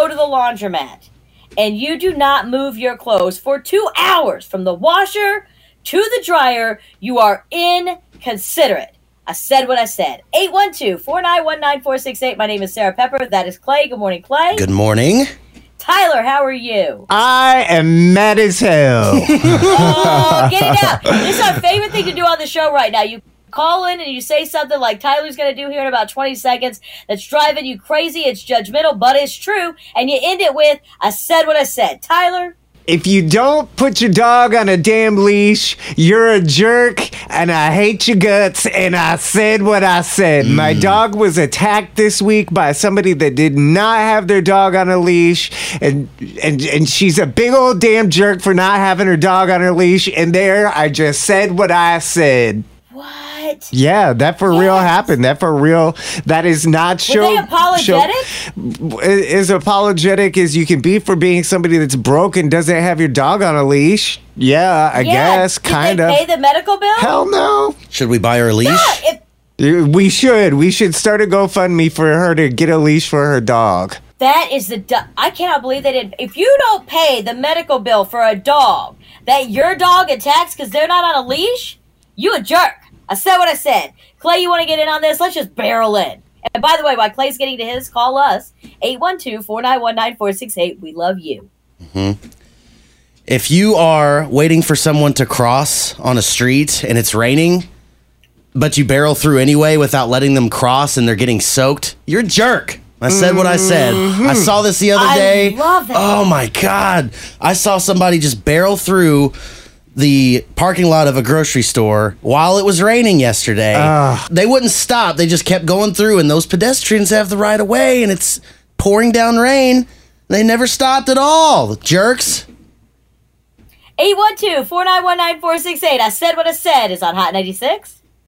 go to the laundromat and you do not move your clothes for two hours from the washer to the dryer, you are inconsiderate. I said what I said. 812 491 9468. My name is Sarah Pepper. That is Clay. Good morning, Clay. Good morning. Tyler, how are you? I am mad as hell. Oh, get it out. This is our favorite thing to do on the show right now. You call in and you say something like Tyler's going to do here in about 20 seconds that's driving you crazy. It's judgmental, but it's true. And you end it with, I said what I said. Tyler? if you don't put your dog on a damn leash, you're a jerk and I hate your guts. And I said what I said. Mm. My dog was attacked this week by somebody that did not have their dog on a leash. And, and, and she's a big old damn jerk for not having her dog on her leash. And there, I just said what I said. What? Yeah, that for real happened. That for real. That is not Were show. they apologetic? show- as apologetic as you can be for being somebody that's broke and doesn't have your dog on a leash. Yeah, I Yeah. guess, Did kind they of. pay the medical bill? Hell no. Should we buy her a leash? Yeah, if, We should. We should start a GoFundMe for her to get a leash for her dog. that is the. Du- I cannot believe they did. If you don't pay the medical bill for a dog that your dog attacks because they're not on a leash, you a jerk. I said what I said. Clay, you want to get in on this? Let's just barrel in. And by the way, while Clay's getting to his, call us 812 491 9468. We love you. Mm-hmm. If you are waiting for someone to cross on a street and it's raining, but you barrel through anyway without letting them cross and they're getting soaked, you're a jerk. I said what I said. I mm-hmm. saw this the other I day. love that. Oh my God. I saw somebody just barrel through the parking lot of a grocery store while it was raining yesterday. Ah. They wouldn't stop. They just kept going through, and those pedestrians have the right of way, and it's pouring down rain. They never stopped at all. Jerks. 812 491 9468. I said what I said is on Hot 96.